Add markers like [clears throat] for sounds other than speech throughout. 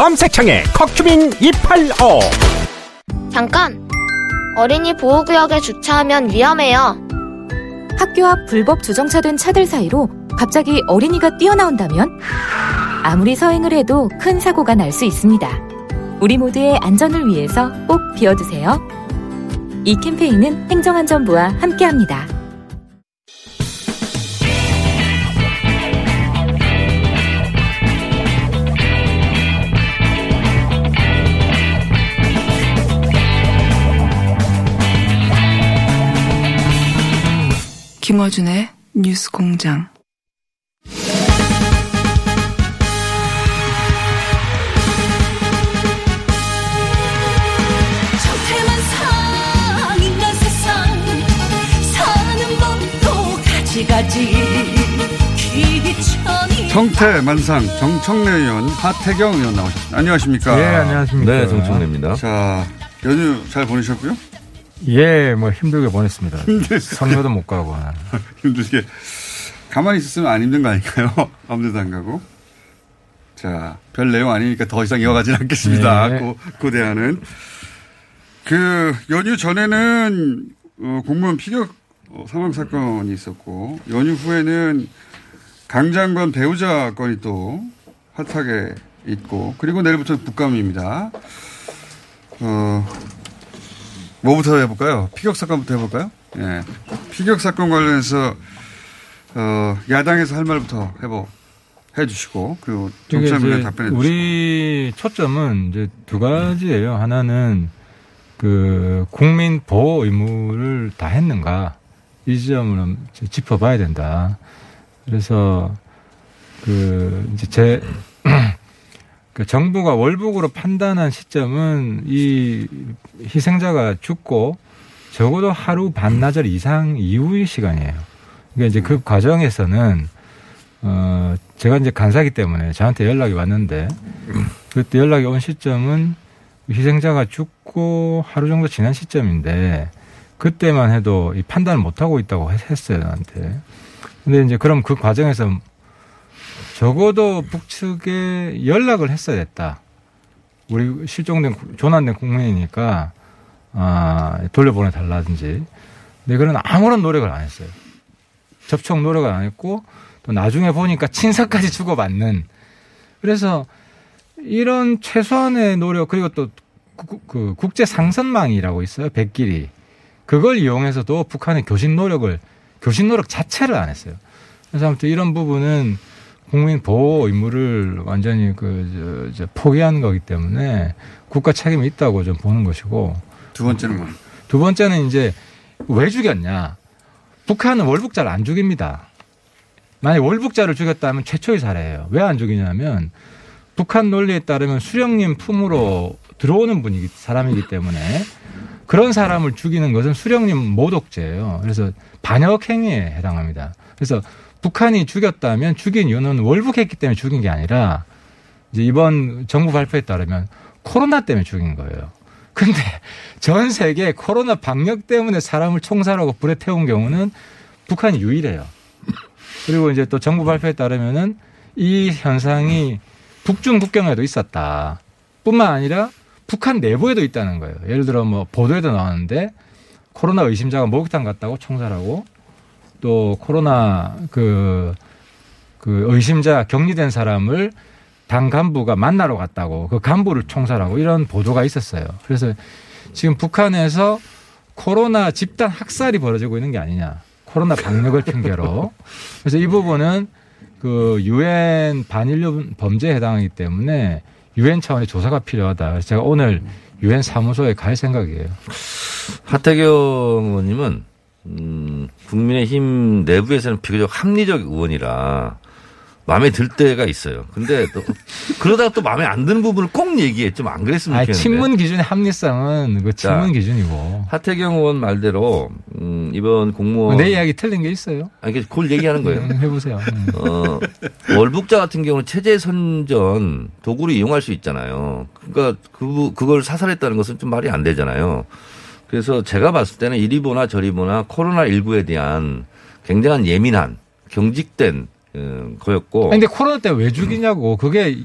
검색창에 커큐민 285 잠깐! 어린이 보호구역에 주차하면 위험해요. 학교 앞 불법 주정차된 차들 사이로 갑자기 어린이가 뛰어나온다면 아무리 서행을 해도 큰 사고가 날 수 있습니다. 우리 모두의 안전을 위해서 꼭 비워두세요. 이 캠페인은 행정안전부와 함께합니다. 김어준의 뉴스 공장. 정태만 상인간 세상 사는 법도 가지가지 귀천이 정태 만상 정청래 의원 하태경 의원 나오셨습니다. 안녕하십니까? 예, 안녕하십니까. 네, 정청래입니다. 자 연휴 잘 보내셨고요? 예, 뭐 힘들게 보냈습니다. 선교도 못 가고. [laughs] 힘들게 가만히 있었으면 안 힘든 거 아닐까요? [laughs] 아무데도 안 가고. 자, 별 내용 아니니까 더 이상 이어가진 않겠습니다. 네. 고, 고대하는. 그, 연휴 전에는, 어, 공무원 피격 어, 사망 사건이 있었고, 연휴 후에는 강 장관 배우자 건이 또 핫하게 있고, 그리고 내일부터 북감입니다. 어, 뭐부터 해볼까요? 피격 사건부터 해볼까요? 예. 피격 사건 관련해서 어, 야당에서 할 말부터 해보 해주시고 그리고 이제 답변해 주시고 우리 초점은 이제 두 가지예요. 하나는 그 국민 보호 의무를 다 했는가 이 지점을 짚어봐야 된다. 그래서 그 이제 제 [clears throat] 그 정부가 월북으로 판단한 시점은 이 희생자가 죽고 적어도 하루 반나절 이상 이후의 시간이에요. 그러니까 이제 그 과정에서는 어 제가 이제 간사기 때문에 저한테 연락이 왔는데 그때 연락이 온 시점은 희생자가 죽고 하루 정도 지난 시점인데 그때만 해도 이 판단을 못 하고 있다고 했어요 나한테. 근데 이제 그럼 그 과정에서 적어도 북측에 연락을 했어야 됐다. 우리 실종된 조난된 국민이니까 아 돌려보내 달라든지. 근데 그런 아무런 노력을 안 했어요. 접촉 노력을 안 했고 또 나중에 보니까 친서까지 [laughs] 주고받는. 그래서 이런 최소한의 노력 그리고 또그 국제 상선망이라고 있어요. 백길이. 그걸 이용해서도 북한의 교신 노력을 교신 노력 자체를 안 했어요. 그래서 아무튼 이런 부분은 국민 보호 의무를 완전히 그, 저, 저 포기한 거기 때문에 국가 책임이 있다고 좀 보는 것이고. 두 번째는 뭐? 두 번째는 이제 왜 죽였냐. 북한은 월북자를 안 죽입니다. 만약 월북자를 죽였다면 최초의 사례예요. 왜 안 죽이냐면 북한 논리에 따르면 수령님 품으로 들어오는 분이기 사람이기 때문에 그런 사람을 죽이는 것은 수령님 모독죄예요. 그래서 반역 행위에 해당합니다. 그래서 북한이 죽였다면 죽인 이유는 월북했기 때문에 죽인 게 아니라 이제 이번 정부 발표에 따르면 코로나 때문에 죽인 거예요. 근데 [laughs] 전 세계 코로나 방역 때문에 사람을 총살하고 불에 태운 경우는 북한이 유일해요. 그리고 이제 또 정부 발표에 따르면은 이 현상이 북중 국경에도 있었다. 뿐만 아니라 북한 내부에도 있다는 거예요. 예를 들어 뭐 보도에도 나왔는데 코로나 의심자가 목욕탕 갔다고 총살하고 또 코로나 그, 그 의심자 격리된 사람을 당 간부가 만나러 갔다고 그 간부를 총살하고 이런 보도가 있었어요. 그래서 지금 북한에서 코로나 집단 학살이 벌어지고 있는 게 아니냐. 코로나 방역을 핑계로. 그래서 이 부분은 그 유엔 반인류 범죄에 해당하기 때문에 유엔 차원의 조사가 필요하다. 그래서 제가 오늘 유엔 사무소에 갈 생각이에요. 하태경 의원님은 음, 국민의힘 내부에서는 비교적 합리적 의원이라 마음에 들 때가 있어요. 근데 또 그러다가 또 마음에 안 드는 부분을 꼭 얘기해. 좀 안 그랬으면 아니, 좋겠는데. 친문 기준의 합리성은 그 친문 자, 기준이고. 하태경 의원 말대로 음, 이번 공무원 내 이야기 틀린 게 있어요? 아니 그- 그걸 얘기하는 거예요. 음, 해보세요. 음. 어, 월북자 같은 경우는 체제 선전 도구로 이용할 수 있잖아요. 그러니까 그 그걸 사살했다는 것은 좀 말이 안 되잖아요. 그래서 제가 봤을 때는 이리 보나 저리 보나 코로나 19에 대한 굉장한 예민한 경직된 어, 거였고 아니, 근데 코로나 때 왜 죽이냐고. 그게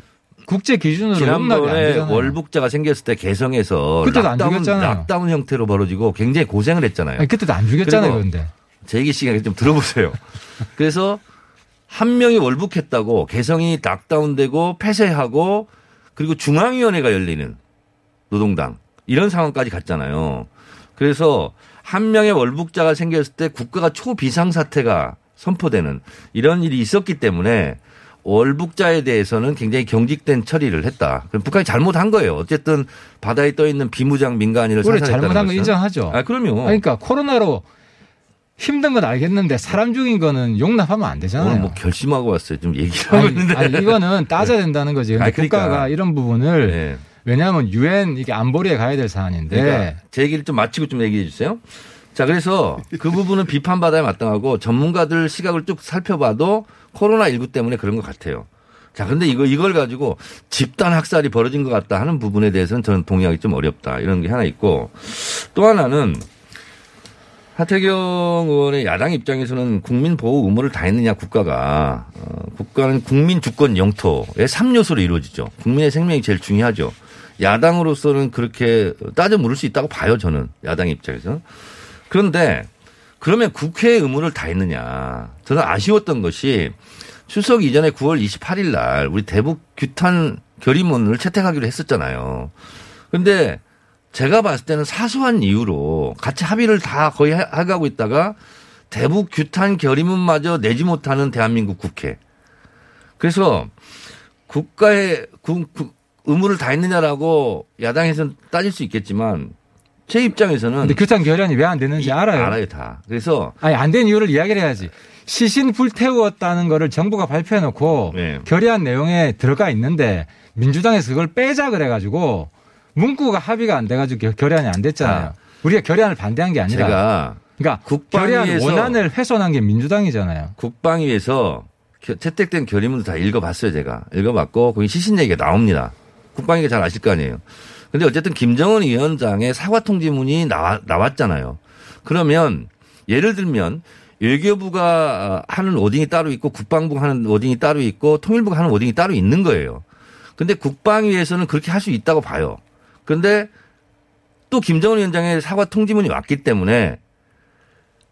국제 기준으로 안 지난번에. 월북자가 생겼을 때 개성에서 그때도 안 lockdown, 죽였잖아요. lockdown 형태로 벌어지고 굉장히 고생을 했잖아요. 아니, 그때도 안 죽였잖아요, 근데. 제 얘기 시간에 좀 들어보세요. [laughs] 그래서 한 명이 월북했다고 개성이 락다운되고 폐쇄하고 그리고 중앙위원회가 열리는 노동당 이런 상황까지 갔잖아요. 그래서 한 명의 월북자가 생겼을 때 국가가 초비상 사태가 선포되는 이런 일이 있었기 때문에 월북자에 대해서는 굉장히 경직된 처리를 했다. 그럼 북한이 잘못한 거예요. 어쨌든 바다에 떠 있는 비무장 민간인을 사살했다는 잘못한 거. 인정하죠. 아, 그럼요. 그러니까 코로나로 힘든 건 알겠는데 사람 죽인 거는 용납하면 안 되잖아요. 오늘 뭐 결심하고 왔어요. 좀 얘기를 하고 있는데. 아니, 이거는 따져야 된다는 거지. 아니, 그러니까. 국가가 이런 부분을 네. 왜냐하면 유엔 이게 안보리에 가야 될 사안인데 그러니까 제 얘기를 좀 마치고 좀 얘기해 주세요. 자, 그래서 그 부분은 비판받아야 마땅하고 전문가들 시각을 쭉 살펴봐도 코로나19 때문에 그런 것 같아요. 자, 근데 이거, 이걸 가지고 집단 학살이 벌어진 것 같다 하는 부분에 대해서는 저는 동의하기 좀 어렵다. 이런 게 하나 있고 또 하나는 하태경 의원의 야당 입장에서는 국민 보호 의무를 다했느냐 국가가 어, 국가는 국민 주권 영토의 3요소로 이루어지죠. 국민의 생명이 제일 중요하죠. 야당으로서는 그렇게 따져 물을 수 있다고 봐요 저는 야당 입장에서. 그런데 그러면 국회의 의무를 다 했느냐. 저는 아쉬웠던 것이 추석 이전에 9월 28일 날 우리 대북 규탄 결의문을 채택하기로 했었잖아요. 근데 제가 봤을 때는 사소한 이유로 같이 합의를 다 거의 해- 해가고 있다가 대북 규탄 결의문마저 내지 못하는 대한민국 국회. 그래서 국가의 국- 국- 의무를 다했느냐라고 야당에서는 따질 수 있겠지만 제 입장에서는 근데 규탄 결연이 왜안 됐는지 알아요. 알아요 다. 그래서 아니 안 된 이유를 이야기를 해야지. 시신 불태웠다는 거를 정부가 발표해 놓고 네. 결의안 내용에 들어가 있는데 민주당에서 그걸 빼자 그래 가지고 문구가 합의가 안 돼 가지고 결- 결의안이 안 됐잖아요. 아. 우리가 결의안을 반대한 게 아니라. 제가 그러니까 결의안 국방위에서 원안을 훼손한 게 민주당이잖아요. 국방위에서 겨- 채택된 결의문도 다 읽어봤어요 제가 읽어봤고 거기 시신 얘기가 나옵니다. 국방위가 잘 아실 거 아니에요. 근데 어쨌든 김정은 위원장의 사과 통지문이 나왔잖아요. 그러면 예를 들면 외교부가 하는 wording이 따로 있고 국방부가 하는 wording이 따로 있고 통일부가 하는 wording이 따로 있는 거예요. 근데 국방위에서는 그렇게 할 수 있다고 봐요. 그런데 또 김정은 위원장의 사과 통지문이 왔기 때문에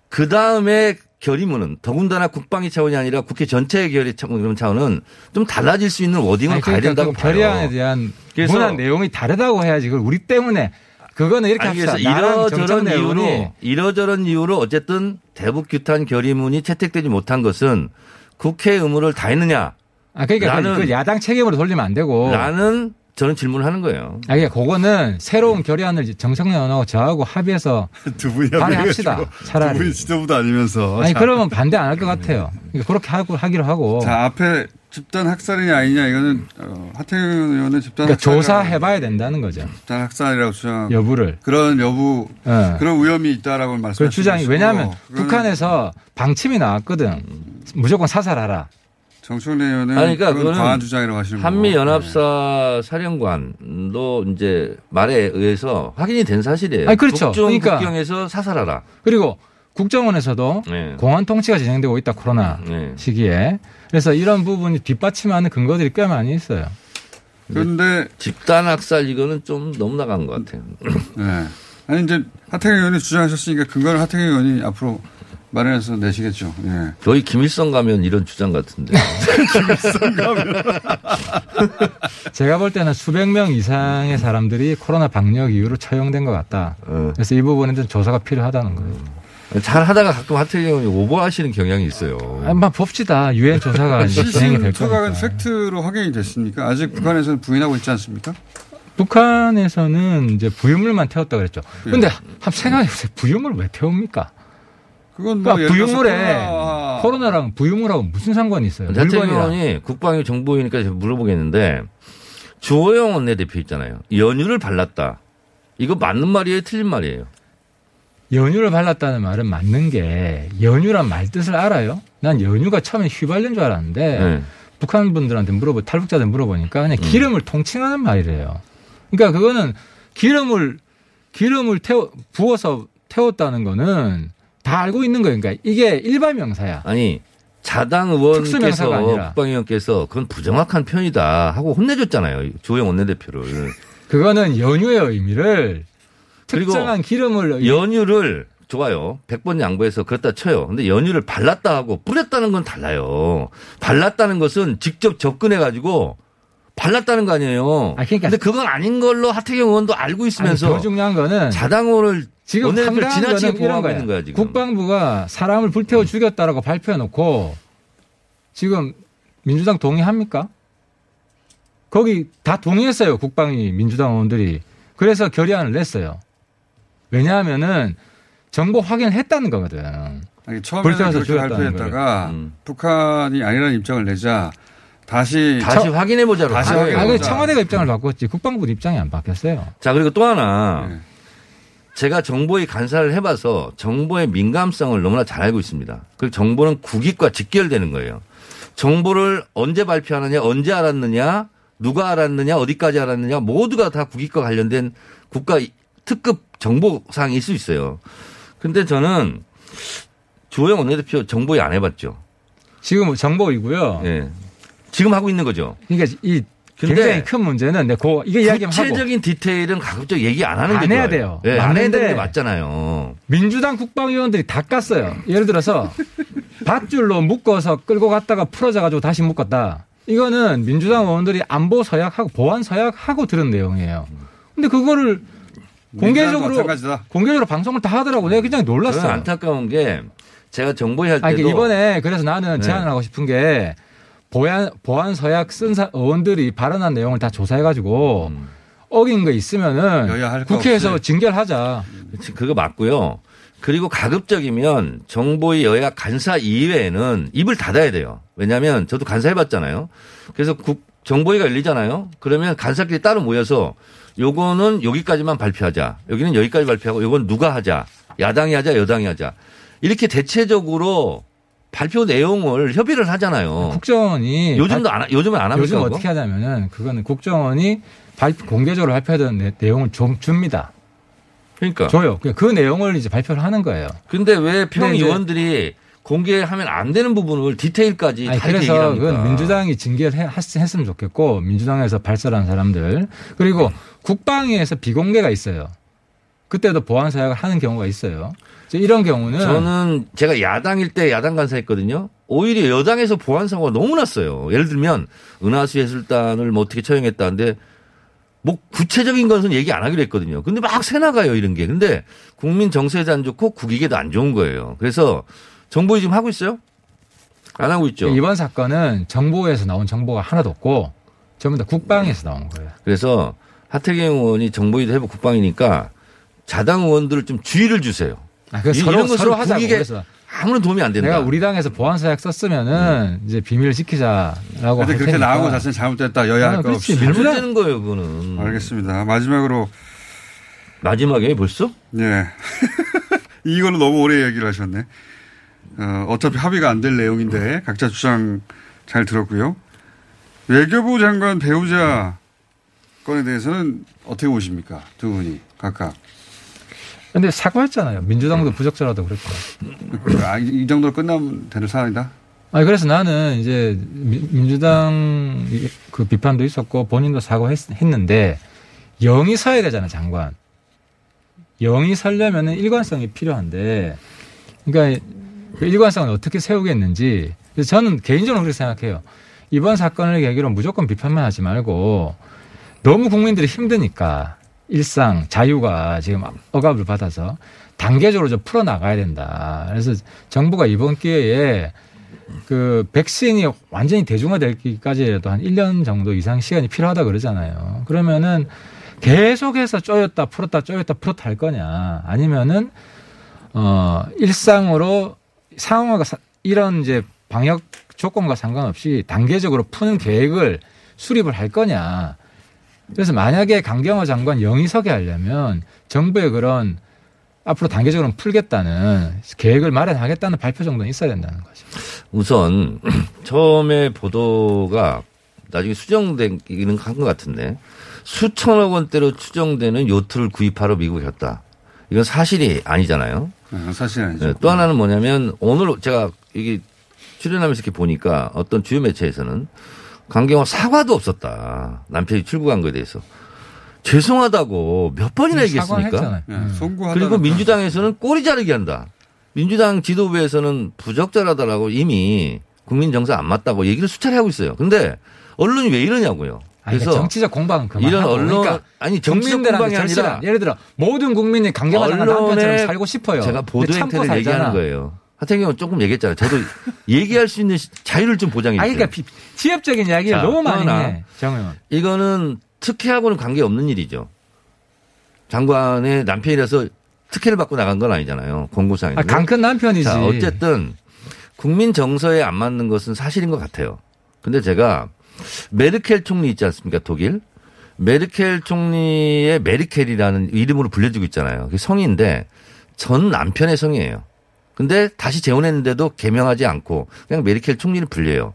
그 다음에 결의문은 더군다나 국방위 차원이 아니라 국회 전체의 결의 차원- 차원은 좀 달라질 수 있는 워딩을 가야 그러니까 된다고 그 봐요. 결의안에 대한 그래서- 문안 내용이 다르다고 해야지. 그걸 우리 때문에 그거는 이렇게 아니, 합시다. 이러저런 이유로 이러저런 이유로 어쨌든 대북 규탄 결의문이 채택되지 못한 것은 국회 의무를 다했느냐? 아 그러니까 나는- 그 야당 책임으로 돌리면 안 되고. 라는 저는 질문을 하는 거예요. 아, 그러니까 그거는 새로운 결의안을 의원하고 저하고 합의해서 [laughs] 두 분이. 합의해가지고 차라리. 두 분이 지도부도 아니면서. 아니 자, 그러면 반대 안 할 것 같아요. 그러니까 그렇게 하고 하기로 하고. 자 앞에 집단 학살이냐 아니냐 이거는 어, 하태경 의원은 집단 그러니까 학살 조사해봐야 된다는 거죠. 집단 학살이라고 주장 여부를. 그런 여부 예. 그런 위험이 있다라고 그 말씀하시고 주장이 왜냐하면 북한에서 방침이 나왔거든. 무조건 사살하라. 정청래 의원은 아니, 그러니까 그건 과한 주장이라고 하시는 거고. 한미 연합사 사령관도 이제 말에 의해서 확인이 된 사실이에요. 아니, 그렇죠. 북중 그러니까. 국경에서 사살하라. 그리고 국정원에서도 네. 공안 통치가 진행되고 있다 코로나 네. 시기에. 그래서 이런 부분이 뒷받침하는 근거들이 꽤 많이 있어요. 그런데 집단 학살 이거는 좀 너무 나간 것 같아요. 네. 아니 이제 하태경 의원이 주장하셨으니까 그거는 하태경 의원이 앞으로 마련해서 내시겠죠. 예. 거의 김일성 가면 이런 주장 같은데. [laughs] [laughs] 제가 볼 때는 수백 명 이상의 사람들이 코로나 방역 이후로 처형된 것 같다. 어. 그래서 이 부분에 좀 조사가 필요하다는 거예요. 잘 하다가 가끔 하태경 의원이 오버하시는 경향이 있어요. 한번 봅시다. 유엔 조사가 진행이 될 거니까. 팩트로 확인이 됐습니까? 아직 북한에서는 부인하고 있지 않습니까? 북한에서는 이제 부유물만 태웠다 그랬죠. 근데 한번 생각해 보세요. 부유물 왜 태웁니까? 그건 뭐 그러니까 부유물에 코로나 코로나랑 부유물하고 무슨 상관이 있어요? 대통령 물건이랑. 의원이 국방위 정보위니까 제가 물어보겠는데 주호영 원내대표 있잖아요. 연유를 발랐다. 이거 맞는 말이에요? 틀린 말이에요? 연유를 발랐다는 말은 맞는 게 연유란 말 뜻을 알아요? 난 연유가 처음에 휘발유인 줄 알았는데 네. 북한 분들한테 물어보 탈북자들 물어보니까 음. 그냥 기름을 통칭하는 말이래요. 그러니까 그거는 기름을 기름을 태워 부어서 태웠다는 거는 다 알고 있는 거예요. 그러니까 이게 일반 명사야. 아니 자당 의원께서. 국방위원께서 그건 부정확한 표현이다 하고 혼내줬잖아요. 주호영 원내대표를. [laughs] 그거는 연유의 의미를 특정한 기름을 연유를 좋아요. 100번 양보해서 그렇다 쳐요. 근데 연유를 발랐다 하고 뿌렸다는 건 달라요. 발랐다는 것은 직접 접근해 가지고 발랐다는 거 아니에요. 아, 그러니까- 근데 그건 아닌 걸로 하태경 의원도 알고 아니, 있으면서 더 중요한 거는 자당호를 지금 원내대표를 황당한 지나치게 보호하고. 있는 거야 지금. 국방부가 사람을 불태워 죽였다라고 발표해놓고 지금 민주당 동의합니까? 거기 다 동의했어요. 국방위 민주당 의원들이. 그래서 결의안을 냈어요. 왜냐하면은 정보 확인을 했다는 거거든. 아니, 처음에는 불태워서 그렇게 발표했다가 음. 북한이 아니라는 입장을 내자 다시 다시 확인해 보자로. 다시. 확인해 아, 그 보자. 청와대가 입장을 바꿨지 국방부 입장이 안 바뀌었어요. 자 그리고 또 하나 네. 제가 정보의 간사를 해봐서 정보의 민감성을 너무나 잘 알고 있습니다. 그 정보는 국익과 직결되는 거예요. 정보를 언제 발표하느냐, 언제 알았느냐, 누가 알았느냐, 어디까지 알았느냐, 모두가 다 국익과 관련된 국가 특급 정보 사항일 수 있어요. 근데 저는 주호영 원내대표 정보에 안 해봤죠. 지금 정보이고요. 예. 지금 하고 있는 거죠. 그러니까 이 굉장히 큰 문제는 내 고, 이게 이야기만 하고 구체적인 디테일은 가급적 얘기 안 하는 게안 해야 좋아요. 돼요. 예, 안 해야 되는 게 맞잖아요. 민주당 국방위원들이 다 깠어요. 예를 들어서 [laughs] 밧줄로 묶어서 끌고 갔다가 풀어져 가지고 다시 묶었다. 이거는 민주당 의원들이 안보 서약하고 보안 서약하고 들은 내용이에요. 근데 그거를 공개적으로 마찬가지다. 공개적으로 방송을 다 하더라고. 내가 굉장히 놀랐어요. 안타까운 게 제가 정보위 할 때도 아니, 그러니까 이번에 그래서 나는 네. 제안을 하고 싶은 게 보안 보안 서약 쓴 사- 의원들이 발언한 내용을 다 조사해가지고 음. 어긴 거 있으면은 국회에서 그치, 그거 맞고요. 그리고 가급적이면 정보위 여야 간사 이외에는 입을 닫아야 돼요. 왜냐하면 저도 간사 해봤잖아요. 그래서 국 정보위가 열리잖아요. 그러면 간사끼리 따로 모여서 요거는 여기까지만 발표하자. 여기는 여기까지 발표하고 요건 누가 하자. 야당이 하자, 여당이 하자. 이렇게 대체적으로 발표 내용을 협의를 하잖아요. 국정원이 요즘도 안, 하- 요즘은 안 합니까? 요즘 그거? 어떻게 하냐면은 그거는 국정원이 발, 공개적으로 발표하던 내, 내용을 좀 줍니다. 그러니까. 줘요. 그, 그 내용을 이제 발표를 하는 거예요. 근데 왜 평 의원들이 공개하면 안 되는 부분을 디테일까지 아니, 다 그래서 합니까? 그건 민주당이 징계를 해- 했- 했으면 좋겠고 민주당에서 발설한 사람들 그리고 국방위에서 비공개가 있어요. 그때도 보안 사약을 하는 경우가 있어요. 이런 경우는 저는 제가 야당일 때 야당 간사했거든요. 오히려 여당에서 보안 사고가 너무 났어요. 예를 들면 은하수 해술단을 뭐 어떻게 처형했다는데 뭐 구체적인 것은 얘기 안 하기로 했거든요. 근데 막 새나가요 이런 게. 근데 국민 정세에도 안 좋고 국익에도 안 좋은 거예요. 그래서 정보위 지금 하고 있어요? 안 하고 있죠. 이번 사건은 정보에서 나온 정보가 하나도 없고 전부 다 국방에서 나온 거예요. 그래서 하태경 의원이 정보위도 해보 국방이니까 자당 의원들을 좀 주의를 주세요. 아, 그 이- 서로 이런 것은 서로 하자고 국익에 그래서 아무런 도움이 안 된다. 내가 우리 당에서 보안 사약 썼으면은 이제 비밀을 지키자라고 근데 할 그렇게 거 자체는 잘못됐다. 여야 할 아, 거 그렇지. 없이. 민주당- 잘못되는 거예요, 그거는. 알겠습니다. 마지막으로 마지막에 벌써? 예. [laughs] 이걸로 너무 오래 얘기를 하셨네. 어, 어차피 합의가 안 될 내용인데 각자 주장 잘 들었고요. 외교부 장관 배우자 건에 대해서는 어떻게 보십니까? 두 분이 각각. 근데 사과했잖아요. 민주당도 부적절하다고 그랬고. 아, 이, 이 정도로 끝나면 되는 사안이다? 아니 그래서 나는 이제 미- 민주당 그 비판도 있었고 본인도 사과했는데 영이 서야 되잖아 장관. 영이 서려면은 일관성이 필요한데, 그러니까 그 일관성을 어떻게 세우겠는지. 저는 개인적으로 그렇게 생각해요. 이번 사건을 계기로 무조건 비판만 하지 말고 너무 국민들이 힘드니까 일상 자유가 지금 억압을 받아서 단계적으로 좀 풀어 나가야 된다. 그래서 정부가 이번 기회에 그 백신이 완전히 대중화되기까지라도 한 1년 정도 이상 시간이 필요하다 그러잖아요. 그러면은 계속해서 쪼였다 풀었다 쪼였다 풀었다 할 거냐 아니면은 어 일상으로 사- 이런 이제 방역 조건과 상관없이 단계적으로 푸는 계획을 수립을 할 거냐. 그래서 만약에 강경화 장관 영의석에 하려면 정부의 그런 앞으로 단계적으로 풀겠다는 계획을 마련하겠다는 발표 정도는 있어야 된다는 거죠. 우선 [clears throat] 처음에 보도가 나중에 수정되기는 한 것 같은데 수천억 원대로 추정되는 요트를 구입하러 미국에 갔다. 이건 사실이 아니잖아요. 네, 사실 아니죠. 네, 또 하나는 뭐냐면 오늘 제가 이게 출연하면서 이렇게 보니까 어떤 주요 매체에서는 강경화 사과도 없었다. 남편이 출국한 거에 대해서. 죄송하다고 몇 번이나 얘기했습니까? 사과했잖아요. 네, 송구하다. 그리고 민주당에서는 꼬리 자르기 한다. 민주당 지도부에서는 부적절하다라고 이미 국민 정서 안 맞다고 얘기를 수차례 하고 있어요. 근데 언론이 왜 이러냐고요. 아니, 그래서 그러니까 정치적 공방은 그만하고 이런 언론 그러니까 아니 정치적 공방이 아니라 예를 들어 모든 국민이 강경화 장관 남편처럼 살고 싶어요. 제가 보도 행태를 얘기하는. 거예요. 하태경 조금 얘기했잖아요. 저도 [laughs] 얘기할 수 있는 시- 자유를 좀 보장해 아니 주세요. 그러니까 비- 지엽적인 이야기를 자, 너무 많이 해. 정 의원. 이거는 특혜하고는 관계없는 일이죠. 장관의 남편이라서 특혜를 받고 나간 건 아니잖아요. 공고상에. 아, 강큰 남편이지. 자, 어쨌든 국민 정서에 안 맞는 것은 사실인 것 같아요. 근데 제가 메르켈 총리 있지 않습니까? 독일. 메르켈 총리의 메르켈이라는 이름으로 불려지고 있잖아요. 성인데 전 남편의 성이에요. 근데 다시 재혼했는데도 개명하지 않고 그냥 메르켈 총리를 불려요.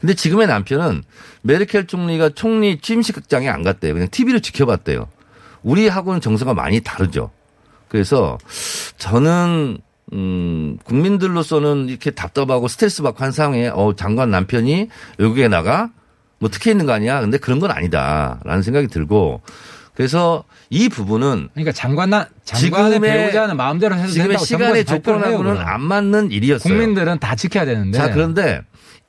근데 지금의 남편은 메르켈 총리가 총리 취임식장에 안 갔대요. 그냥 TV로 지켜봤대요. 우리하고는 정서가 많이 다르죠. 그래서 저는 음, 국민들로서는 이렇게 답답하고 스트레스 받고 한 상황에 어, 장관 남편이 외국에 나가 뭐 특혜 있는 거 아니야? 근데 그런 건 아니다라는 생각이 들고 그래서 이 부분은 그러니까 장관나 장관의 배우자는 마음대로 해도 지금의 시간의 조건하고는. 안 맞는 일이었어요. 국민들은 다 지켜야 되는데. 자, 그런데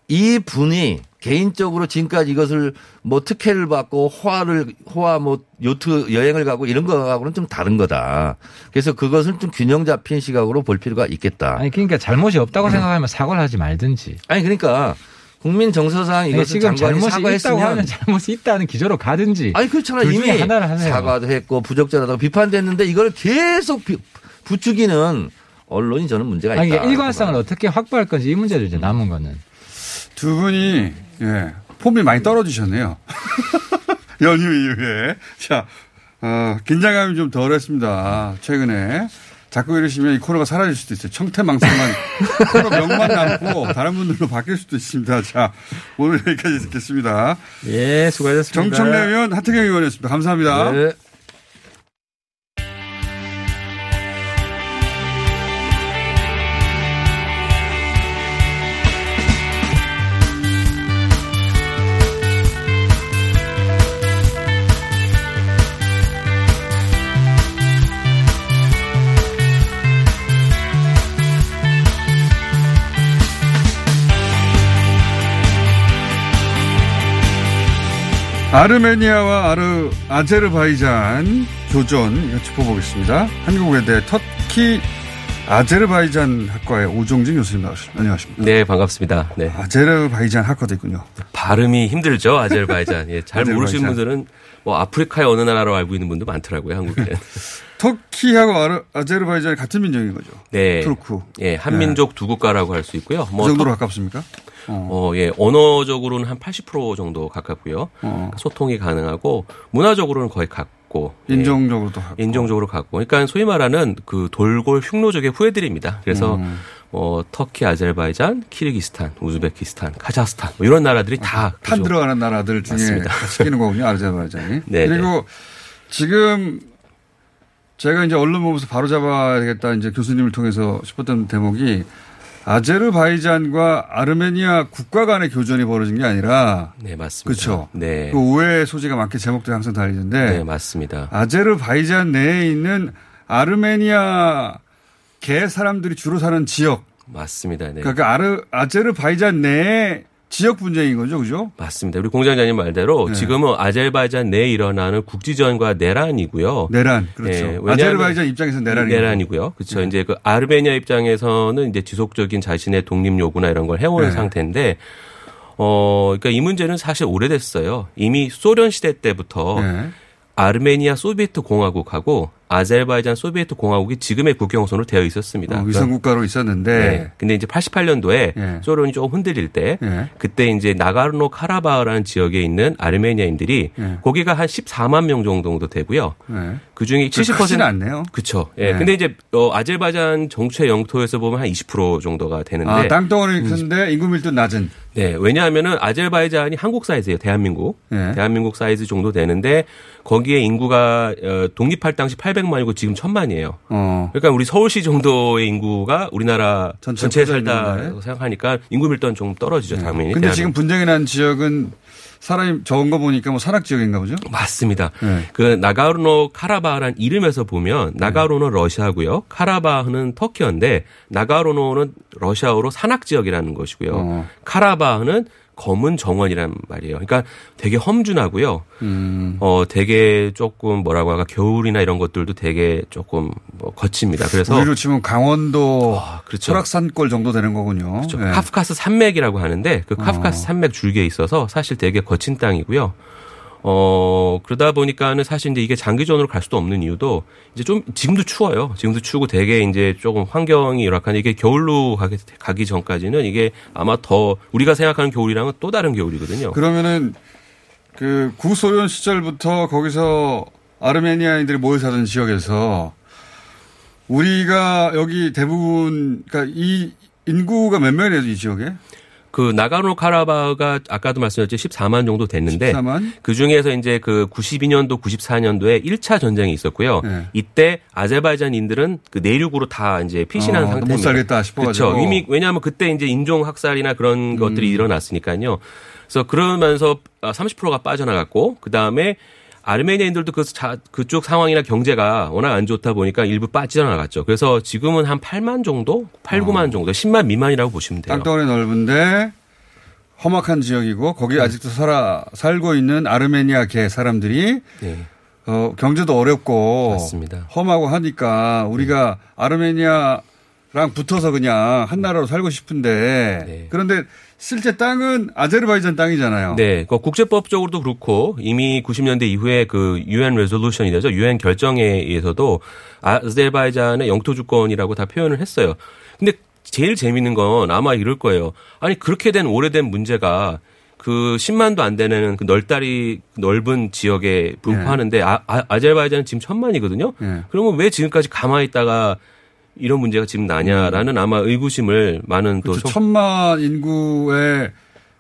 이 분이 개인적으로 지금까지 이것을 뭐 특혜를 받고 호화를 호화 뭐 요트 여행을 가고 이런 거하고는 좀 다른 거다. 그래서 그것을 좀 균형 잡힌 시각으로 볼 필요가 있겠다. 아니 그러니까 잘못이 없다고 생각하면 사과를 하지 말든지. 아니 그러니까 국민 정서상 이것을 지금 장관이 사과했으면 하면 잘못이 있다는 기조로 가든지. 아니 그렇잖아 이미. 사과도 했고 부적절하다고 비판됐는데 이걸 계속 비- 부추기는 언론이 저는 문제가 있다. 아니 그러니까 일관성을 어떻게 확보할 건지 이 문제도 이제 남은 거는. 두 분이 예, 폼이 많이 떨어지셨네요. [laughs] 연휴 이후에 자 어, 긴장감이 좀 덜했습니다. 최근에 자꾸 이러시면 이 코너가 사라질 수도 있어요. 청태망상만 [laughs] 코너 명만 남고 다른 분들로 바뀔 수도 있습니다. 자 오늘 여기까지 듣겠습니다. 예, 수고하셨습니다. 정청래 의원 하태경 의원이었습니다. 감사합니다. 네. 아르메니아와 아르 아제르바이잔 교전 이거 짚어보겠습니다. 한국외대 터키 아제르바이잔 학과의 오종진 교수님 나오셨습니다. 안녕하십니까? 네, 반갑습니다. 네. 아제르바이잔 학과도 있군요. 발음이 힘들죠, 아제르바이잔. 예, 잘 모르시는 아제르바이잔. 분들은 뭐 아프리카의 어느 나라로 알고 있는 분도 많더라고요, 한국에는. [laughs] 터키하고 아제르바이잔이 같은 민족인 거죠. 네. 투르크. 예, 한민족 두 국가라고 할 수 있고요. 그뭐 정도로 터- 가깝습니까? 어. 어, 예, 언어적으로는 한 80% 정도 가깝고요. 어. 소통이 가능하고 문화적으로는 거의 같고 예, 인종적으로도 가깝고. 인종적으로 같고. 그러니까 소위 말하는 그 돌골 흉노족의 후예들입니다. 그래서 음. 뭐 터키, 아제르바이잔, 키르기스탄, 우즈베키스탄, 카자흐스탄 뭐 이런 나라들이 다탄 그죠. 들어가는 나라들 중에 맞습니다. 끼는 거군요. 아제르바이잔이. [laughs] 네, 그리고 지금 제가 이제 언론 보면서 바로 잡아야 되겠다 이제 교수님을 통해서 싶었던 대목이 아제르바이잔과 아르메니아 국가 간의 교전이 벌어진 게 아니라 네, 맞습니다. 그렇죠. 네. 그 오해 소지가 많게 제목들이 항상 달리는데 네, 맞습니다. 아제르바이잔 내에 있는 아르메니아 개 사람들이 주로 사는 지역 맞습니다. 네. 그러니까 아르 아제르바이잔 내에 지역 분쟁인 거죠, 그죠? 맞습니다. 우리 공장장님 말대로 네. 지금은 아제르바이잔 내에 일어나는 국지전과 내란이고요. 내란 그렇죠. 네, 아제르바이잔 입장에서 내란이 내란이고요. 그렇죠. 이제 그 아르메니아 입장에서는 이제 지속적인 자신의 독립 요구나 이런 걸 해오는 네. 상태인데 어, 그러니까 이 문제는 사실 오래됐어요. 이미 소련 시대 때부터 네. 아르메니아 소비에트 공화국하고 아제르바이잔 소비에트 공화국이 지금의 국경선으로 되어 있었습니다. 어, 위성 국가로 있었는데 네. 근데 이제 88년도에 예. 소련이 조금 흔들릴 때 예. 그때 이제 나가르노 카라바흐라는 지역에 있는 아르메니아인들이 예. 거기가 한 14만 명 정도 되고요. 네. 그 중에 70% 크진 않네요. 그렇죠. 예. 네. 근데 이제 어, 아제르바이잔 정체 영토에서 보면 한 20% 정도가 되는데 아, 땅덩어리 큰데 인구 밀도 낮은. 네, 왜냐하면은 아제르바이잔이 한국 사이즈예요. 대한민국. 네. 대한민국 사이즈 정도 되는데 거기에 인구가 어, 독립할 당시 800만이고 지금 1000만이에요. 어. 그러니까 우리 서울시 정도의 인구가 우리나라 전체 퍼져 살다. 생각하니까 인구 밀도는 좀 떨어지죠, 당연히. 근데 지금 대한민국. 분쟁이 난 지역은 사람이 적은 거 보니까 뭐 산악 지역인가 보죠? 맞습니다. 네. 그 나가르노 카라바흐란 이름에서 보면 나가르노는 러시아고요. 카라바흐는 터키어인데 나가르노는 러시아어로 산악 지역이라는 것이고요. 어. 카라바흐는 검은 정원이란 말이에요. 그러니까 되게 험준하고요. 음. 어 되게 조금 뭐라고 할까 겨울이나 이런 것들도 되게 조금 뭐 거칩니다. 그래서 우리로 치면 강원도 그렇죠. 설악산골 정도 되는 거군요. 그렇죠. 네. 카프카스 산맥이라고 하는데 그 카프카스 어. 산맥 줄기에 있어서 사실 되게 거친 땅이고요. 어, 그러다 보니까는 사실 이제 이게 장기전으로 갈 수도 없는 이유도 이제 좀 지금도 추워요. 지금도 추우고 되게 이제 조금 환경이 열악한데 이게 겨울로 가기, 가기 전까지는 이게 아마 더 우리가 생각하는 겨울이랑은 또 다른 겨울이거든요. 그러면은 그 구소련 시절부터 거기서 아르메니아인들이 모여 사는 지역에서 우리가 여기 대부분 그러니까 이 인구가 몇 명이에요 이 지역에? 그 나가노 카라바흐가 아까도 말씀드렸죠 14만 정도 됐는데 14만? 그 중에서 이제 그 92년도 94년도에 1차 전쟁이 있었고요. 네. 이때 아제르바이잔인들은 그 내륙으로 다 이제 피신한 어, 상태입니다. 못 살겠다 싶어 가지고. 그렇죠. 이미 왜냐하면 그때 이제 인종 학살이나 그런 음. 것들이 일어났으니까요. 그래서 그러면서 30%가 빠져나갔고 그 다음에 아르메니아인들도 그 자, 그쪽 상황이나 경제가 워낙 안 좋다 보니까 일부 빠져나갔죠. 그래서 지금은 한 8만 정도, 8, 9만 정도, 10만 미만이라고 보시면 돼요. 어. 땅덩어리 넓은데 험악한 지역이고 거기 네. 아직도 살아 살고 있는 아르메니아계 사람들이 네. 어, 경제도 어렵고 맞습니다. 험하고 하니까 우리가 아르메니아 랑 붙어서 그냥 한 나라로 살고 싶은데 네. 그런데 실제 땅은 아제르바이잔 땅이잖아요. 네, 그 국제법적으로도 그렇고 이미 90년대 이후에 그 UN 레졸루션이 되죠. UN 결정에 의해서도 아제르바이잔의 영토 주권이라고 다 표현을 했어요. 근데 제일 재밌는 건 아마 이럴 거예요. 아니 그렇게 된 오래된 문제가 그 10만도 안 되는 그 널다리 넓은 지역에 분포하는데 아, 아, 제르바이잔은 지금 천만이거든요. 네. 그러면 왜 지금까지 가만히 있다가 이런 문제가 지금 나냐라는 아마 의구심을 많은 또 그렇죠. 소- 천만 인구의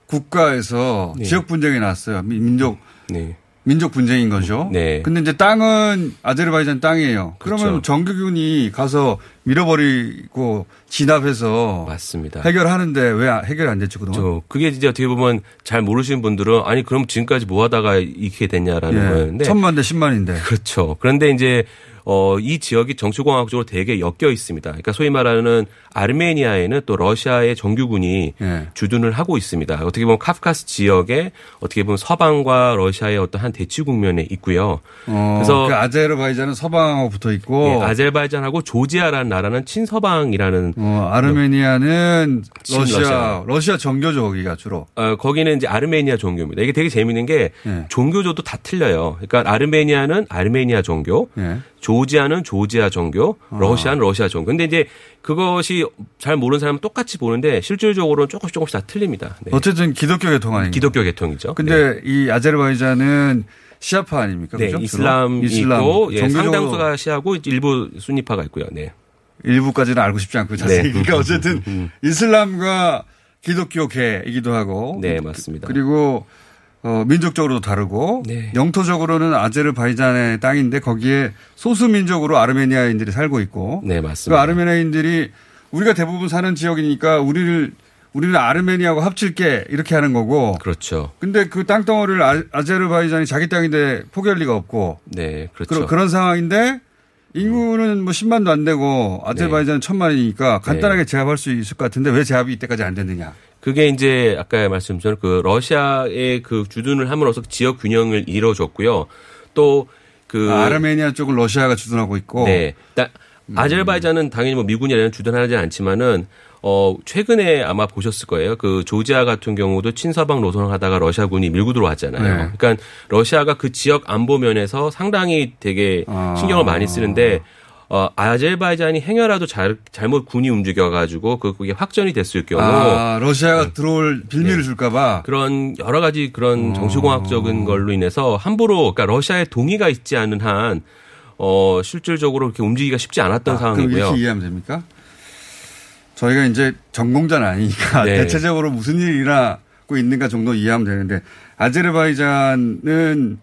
국가에서 네. 지역 분쟁이 났어요. 민- 민족 네. 민족 분쟁인 거죠. 네. 근데 이제 땅은 아제르바이잔 땅이에요. 그러면 그렇죠. 정규군이 가서 밀어버리고 진압해서 맞습니다. 해결하는데 왜 해결이 안 됐죠 그동안? 저 그게 이제 어떻게 보면 잘 모르시는 분들은 아니 그럼 지금까지 뭐 하다가 이렇게 됐냐라는 예. 거였는데 천만 대 십만인데. 그렇죠. 그런데 이제 어, 이 지역이 정치공학적으로 되게 엮여 있습니다. 그러니까 소위 말하는 아르메니아에는 또 러시아의 정규군이 예. 주둔을 하고 있습니다. 어떻게 보면 카프카스 지역에 어떻게 보면 서방과 러시아의 어떤 한 대치 국면에 있고요. 어, 그래서 그 아제르바이잔은 서방하고 붙어 있고 예, 아제르바이잔하고 조지아라는 나라는 친서방이라는 어, 아르메니아는 러시아 친러시아. 러시아 정교죠 거기가 주로. 어, 거기는 이제 아르메니아 종교입니다. 이게 되게 재밌는 게 예. 종교조도 다 틀려요. 그러니까 아르메니아는 아르메니아 종교, 예. 조지아는 조지아 종교, 러시아는 러시아 종교. 근데 이제 그것이 잘 모르는 사람은 똑같이 보는데 실질적으로는 조금씩 조금씩 다 틀립니다. 네. 어쨌든 기독교 계통 아닙니까? 기독교 계통이죠. 근데 이 아제르바이잔은 시아파 아닙니까? 네, 그죠? 이슬람이 주로? 있고 예, 상당수가 시하고 일부 순위파가 있고요. 네. 일부까지는 알고 싶지 않고 자세히. 네. [laughs] 그러니까 어쨌든 [laughs] 이슬람과 기독교계이기도 하고. 네, 맞습니다. 그리고 어, 민족적으로도 다르고 네. 영토적으로는 아제르바이잔의 땅인데 거기에 소수 민족으로 아르메니아인들이 살고 있고. 네, 그 맞습니다. 아르메니아인들이 우리가 대부분 사는 지역이니까 우리를 우리는 아르메니아하고 합칠게 이렇게 하는 거고. 그렇죠. 근데 그 땅덩어리를 아- 아제르바이잔이 자기 땅인데 포기할 리가 없고. 네, 그 그렇죠. 그런 상황인데 인구는 뭐 10만도 안 되고 아제르바이잔은 천만이니까 간단하게 제압할 수 있을 것 같은데 왜 제압이 이때까지 안 됐느냐. 그게 이제 아까 말씀드린 그 러시아의 그 주둔을 함으로써 지역 균형을 이뤄줬고요. 또그 아, 아르메니아 쪽은 러시아가 주둔하고 있고. 네. 나- 아제르바이잔은 당연히 뭐 미군이 아니라 주둔하지 않지만은 어 최근에 아마 보셨을 거예요. 그 조지아 같은 경우도 친서방 노선을 하다가 러시아군이 밀고 들어왔잖아요. 네. 그러니까 러시아가 그 지역 안보 면에서 상당히 되게 아. 신경을 많이 쓰는데 어 아제르바이잔이 행여라도 잘, 잘못 군이 움직여가지고 그 그게 확전이 됐을 경우 아, 러시아가 들어올 빌미를 줄까봐. 그런 여러 가지 그런 정치공학적인 걸로 인해서 함부로 그러니까 러시아의 동의가 있지 않은 한 어, 실질적으로 이렇게 움직이기가 쉽지 않았던 아, 그럼 상황이고요. 이렇게 이해하면 됩니까? 저희가 이제 전공자는 아니니까 네. 대체적으로 무슨 일이 일어나고 있는가 정도 이해하면 되는데 아제르바이잔은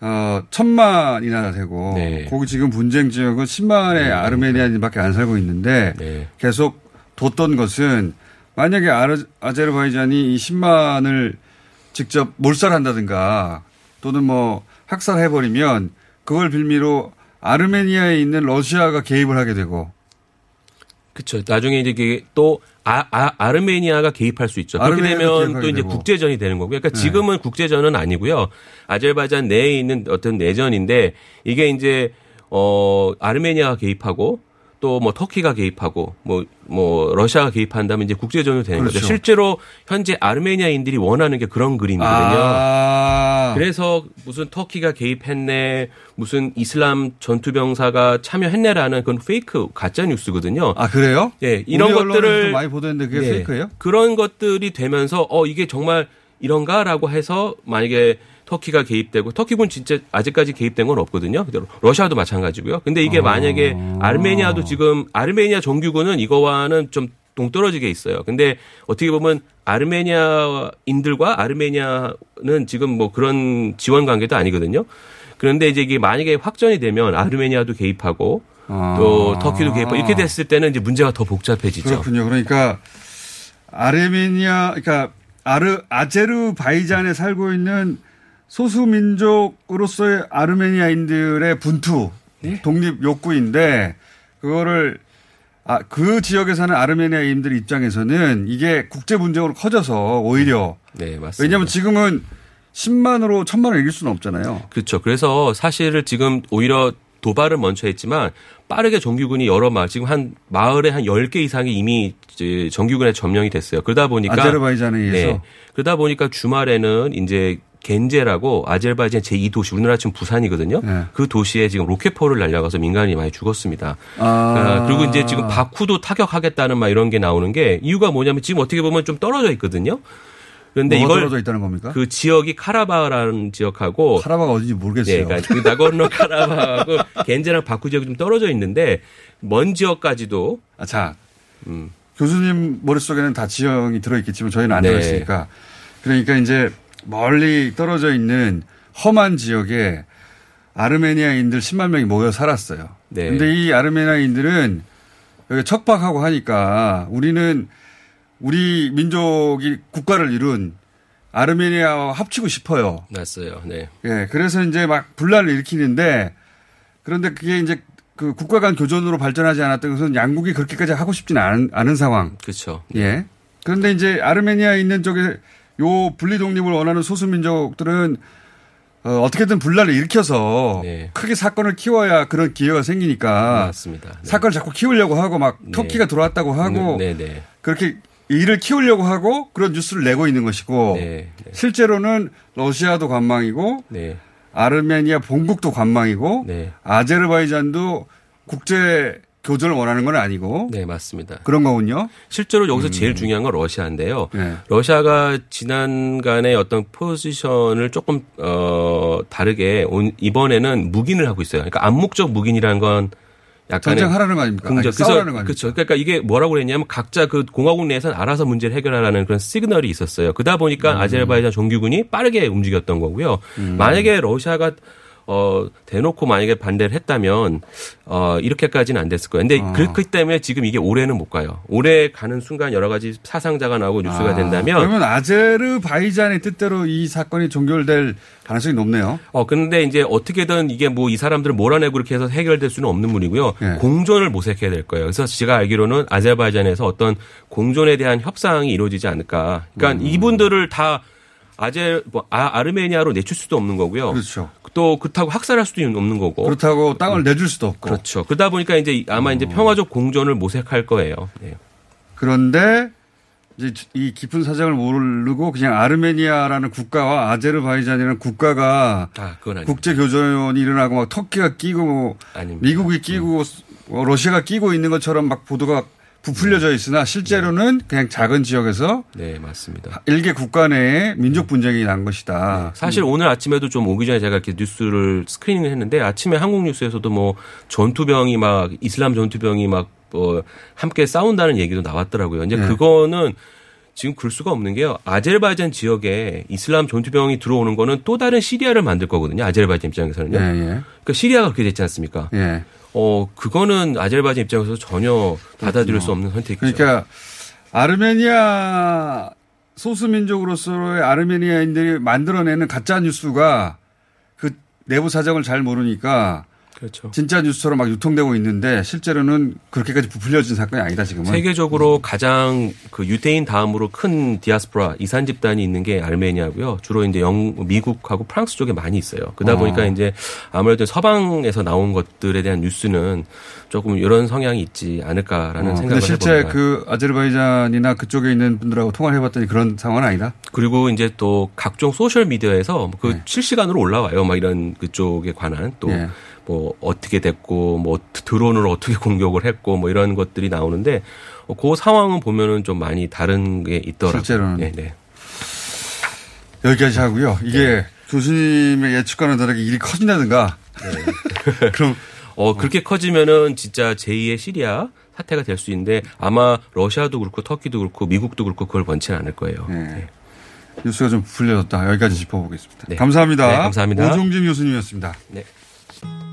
어, 천만이나 되고 네. 거기 지금 분쟁 지역은 10만의 아르메니아인밖에 안 살고 있는데 네. 계속 뒀던 것은 만약에 아르, 아제르바이잔이 이 10만을 직접 몰살한다든가 또는 뭐 학살해버리면 그걸 빌미로 아르메니아에 있는 러시아가 개입을 하게 되고 그렇죠. 나중에 이제 또 아, 아, 르메니아가 개입할 수 있죠. 그렇게 되면 또 이제 되고. 국제전이 되는 거고요. 그러니까 네. 지금은 국제전은 아니고요. 아제르바이잔 내에 있는 어떤 내전인데 이게 이제 어 아르메니아가 개입하고 또 뭐 터키가 개입하고 뭐뭐 러시아가 개입한다면 이제 국제전이 되는 그렇죠. 거죠. 실제로 현재 아르메니아인들이 원하는 게 그런 그림이거든요. 아, 그래서 무슨 터키가 개입했네, 무슨 이슬람 전투병사가 참여했네라는 그건 페이크 가짜 뉴스거든요. 아 그래요? 예, 이런 우리 언론에서도 것들을 많이 보도했는데 그게 네. 페이크예요? 그런 것들이 되면서 어 이게 정말 이런가라고 해서 만약에 터키가 개입되고 터키군 진짜 아직까지 개입된 건 없거든요. 그대로 러시아도 마찬가지고요. 근데 이게 만약에 아르메니아도 지금 아르메니아 정규군은 이거와는 좀 동떨어지게 있어요. 근데 어떻게 보면 아르메니아인들과 아르메니아는 지금 뭐 그런 지원 관계도 아니거든요. 그런데 이제 이게 만약에 확전이 되면 아르메니아도 개입하고 또 터키도 개입하고 이렇게 됐을 때는 이제 문제가 더 복잡해지죠. 그렇군요. 그러니까 아르메니아, 그러니까 아르 아제르바이잔에 살고 있는 소수 민족으로서의 아르메니아인들의 분투, 네. 독립 욕구인데 그거를 아, 그 지역에 사는 아르메니아인들 입장에서는 이게 국제 분쟁으로 커져서 오히려 네, 맞습니다. 왜냐하면 지금은 10만으로 1000만을 이길 수는 없잖아요. 그렇죠. 그래서 사실을 지금 오히려 도발을 먼저 했지만 빠르게 정규군이 여러 마을 지금 한 마을에 한 10개 이상이 이미 정규군에 점령이 됐어요. 그러다 보니까 아제르바이잔에 의해서 네. 그러다 보니까 주말에는 이제 겐제라고 아제르바이잔 제2도시 우리나라 지금 부산이거든요. 네. 그 도시에 지금 로켓포를 날려가서 민간인이 많이 죽었습니다. 아. 아, 그리고 이제 지금 바쿠도 타격하겠다는 막 이런 게 나오는 게 이유가 뭐냐면 지금 어떻게 보면 좀 떨어져 있거든요. 그런데 이걸 떨어져 있다는 겁니까? 그 지역이 카라바라는 지역하고 카라바가 어딘지 모르겠어요. 네, 그러니까 그 나고르노 카라바하고 [laughs] 겐제랑 바쿠 지역이 좀 떨어져 있는데 먼 지역까지도 아, 자, 음. 교수님 머릿속에는 다 지형이 들어있겠지만 저희는 안 네. 들어있으니까. 그러니까 이제 멀리 떨어져 있는 험한 지역에 아르메니아인들 10만 명이 모여 살았어요. 네. 근데 이 아르메니아인들은 여기 척박하고 하니까 우리는 우리 민족이 국가를 이룬 아르메니아와 합치고 싶어요. 났어요. 네. 예, 그래서 이제 막 분란을 일으키는데 그런데 그게 이제 그 국가 간 교전으로 발전하지 않았던 것은 양국이 그렇게까지 하고 싶지는 않은, 않은 상황. 그렇죠. 예. 그런데 이제 아르메니아에 있는 쪽에 요 분리 독립을 원하는 소수 민족들은 어, 어떻게든 분란을 일으켜서 네. 크게 사건을 키워야 그런 기회가 생기니까 맞습니다. 네. 사건을 자꾸 키우려고 하고 막 터키가 들어왔다고 하고 네, 네. 그렇게 일을 키우려고 하고 그런 뉴스를 내고 있는 것이고 네, 네. 실제로는 러시아도 관망이고 네. 아르메니아 본국도 관망이고 네. 아제르바이잔도 국제 교전을 원하는 건 아니고 네, 맞습니다. 그런 거군요. 실제로 여기서 제일 중요한 건 러시아인데요. 네. 러시아가 지난간의 어떤 포지션을 조금 어 다르게 온 이번에는 묵인을 하고 있어요. 그러니까 암묵적 묵인이라는 건 약간의 전쟁하라는 거 아닙니까? 긍정. 아니, 싸우라는 거 아닙니까? 그렇죠. 그러니까 이게 뭐라고 그랬냐면 각자 그 공화국 내에서는 알아서 문제를 해결하라는 그런 시그널이 있었어요. 그러다 보니까 음. 아제르바이잔 정규군이 빠르게 움직였던 거고요. 음. 만약에 러시아가 어 대놓고 만약에 반대를 했다면 어 이렇게까지는 안 됐을 거예요. 근데 어. 그렇기 때문에 지금 이게 올해는 못 가요. 올해 가는 순간 여러 가지 사상자가 나오고 뉴스가 아, 된다면 그러면 아제르바이잔의 뜻대로 이 사건이 종결될 가능성이 높네요. 어 근데 이제 어떻게든 이게 뭐 이 사람들을 몰아내고 이렇게 해서 해결될 수는 없는 문이고요. 네. 공존을 모색해야 될 거예요. 그래서 제가 알기로는 아제르바이잔에서 어떤 공존에 대한 협상이 이루어지지 않을까. 그러니까 음. 이분들을 다 아제 뭐 아, 아르메니아로 내칠 수도 없는 거고요. 그렇죠. 또 그렇다고 학살할 수도 없는 거고. 그렇다고 땅을 내줄 수도 없고. 그렇죠. 그러다 보니까 이제 아마 이제 평화적 공존을 모색할 거예요. 네. 그런데 이제 이 깊은 사정을 모르고 그냥 아르메니아라는 국가와 아제르바이잔이라는 국가가 아, 국제 교전이 일어나고 막 터키가 끼고 미국이 끼고 어, 러시아가 끼고 있는 것처럼 막 보도가 부풀려져 있으나 실제로는 그냥 작은 지역에서 네, 맞습니다. 일개 국가 내에 민족 분쟁이 난 것이다. 사실 오늘 아침에도 좀 오기 전에 제가 이렇게 뉴스를 스크리닝을 했는데 아침에 한국 뉴스에서도 뭐 전투병이 막 이슬람 전투병이 막 어, 함께 싸운다는 얘기도 나왔더라고요. 이제 네. 그거는 지금 그럴 수가 없는 게요. 아제르바이잔 지역에 이슬람 전투병이 들어오는 거는 또 다른 시리아를 만들 거거든요. 아제르바이잔 입장에서는요. 예, 예. 그러니까 시리아가 그렇게 됐지 않습니까? 예. 어, 그거는 아제르바이잔 입장에서 전혀 받아들일 수 없는 선택이죠. 그러니까 아르메니아 소수 민족으로서의 아르메니아인들이 만들어내는 가짜 뉴스가 그 내부 사정을 잘 모르니까 그렇죠. 진짜 뉴스처럼 막 유통되고 있는데 실제로는 그렇게까지 부풀려진 사건이 아니다 지금은. 세계적으로 가장 그 유대인 다음으로 큰 디아스포라 이산 집단이 있는 게 아르메니아고요. 주로 이제 영 미국하고 프랑스 쪽에 많이 있어요. 그러다 어. 보니까 이제 아무래도 서방에서 나온 것들에 대한 뉴스는 조금 이런 성향이 있지 않을까라는 어, 생각을 근데 실제 해봅니다. 그 아제르바이잔이나 그쪽에 있는 분들하고 통화를 해봤더니 그런 상황은 아니다. 그리고 이제 또 각종 소셜 미디어에서 그 네. 실시간으로 올라와요. 막 이런 그쪽에 관한 또 네. 뭐 어떻게 됐고 뭐 드론을 어떻게 [laughs] 공격을 했고 뭐 이런 것들이 나오는데 어, 그 상황은 보면은 좀 많이 다른 게 있더라고요. 실제로는. 네, 네. 여기까지 하고요. 이게 교수님의 예측과는 다르게 일이 커진다든가. [laughs] 그럼 어 그렇게 커지면은 진짜 제2의 시리아 사태가 될 수 있는데 아마 러시아도 그렇고 터키도 그렇고 미국도 그렇고 그걸 원치는 않을 거예요. 네. 뉴스가 좀 부풀려졌다. 여기까지 짚어보겠습니다. 네. 감사합니다. 네, 감사합니다. 오종진 교수님이었습니다. 네.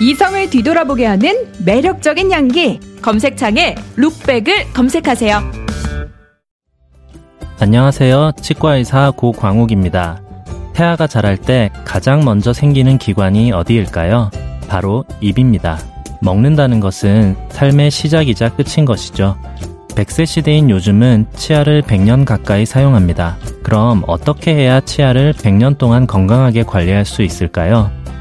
이성을 뒤돌아보게 하는 매력적인 향기. 검색창에 룩백을 검색하세요. 안녕하세요. 치과의사 고광욱입니다. 태아가 자랄 때 가장 먼저 생기는 기관이 어디일까요? 바로 입입니다. 먹는다는 것은 삶의 시작이자 끝인 것이죠. 100세 시대인 요즘은 치아를 100년 가까이 사용합니다. 그럼 어떻게 해야 치아를 100년 동안 건강하게 관리할 수 있을까요?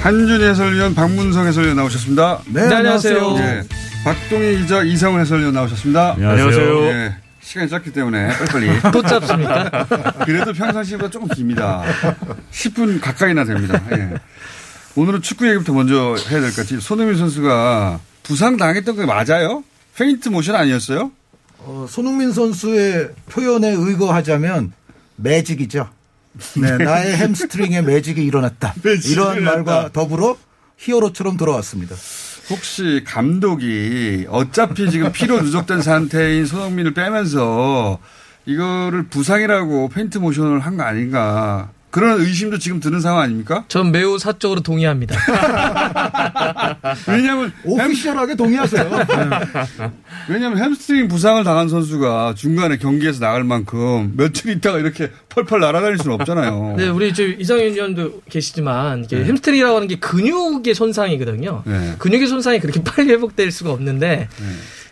한준 해설위원, 박문성 해설위원 나오셨습니다. 네, 네, 안녕하세요. 예, 박동희 기자, 이상훈 해설위원 나오셨습니다. 안녕하세요. 예, 시간이 짧기 때문에 빨리빨리. [laughs] 또 짧습니까? [laughs] 그래도 평상시보다 조금 깁니다. 10분 가까이나 됩니다. 예. 오늘은 축구 얘기부터 먼저 해야 될 것 같아요. 손흥민 선수가 부상 당했던 게 맞아요? feint motion 아니었어요? 어, 손흥민 선수의 표현에 의거하자면 magic이죠. 네, 나의 햄스트링에 magic이 일어났다. [laughs] magic이 이런 일어났다. 말과 더불어 hero처럼 돌아왔습니다. 혹시 감독이 어차피 지금 피로 누적된 상태인 손흥민을 빼면서 이거를 부상이라고 feint motion을 한 거 아닌가. 그런 의심도 지금 드는 상황 아닙니까? 전 매우 사적으로 동의합니다. [laughs] 왜냐하면 official하게 동의하세요. [laughs] 왜냐하면 햄스트링 부상을 당한 선수가 중간에 경기에서 나갈 만큼 며칠 있다가 이렇게 펄펄 날아다닐 수는 없잖아요. 네, 우리 저 이상훈 위원도 계시지만 이게 햄스트링이라고 하는 게 근육의 손상이거든요. 네. 근육의 손상이 그렇게 빨리 회복될 수가 없는데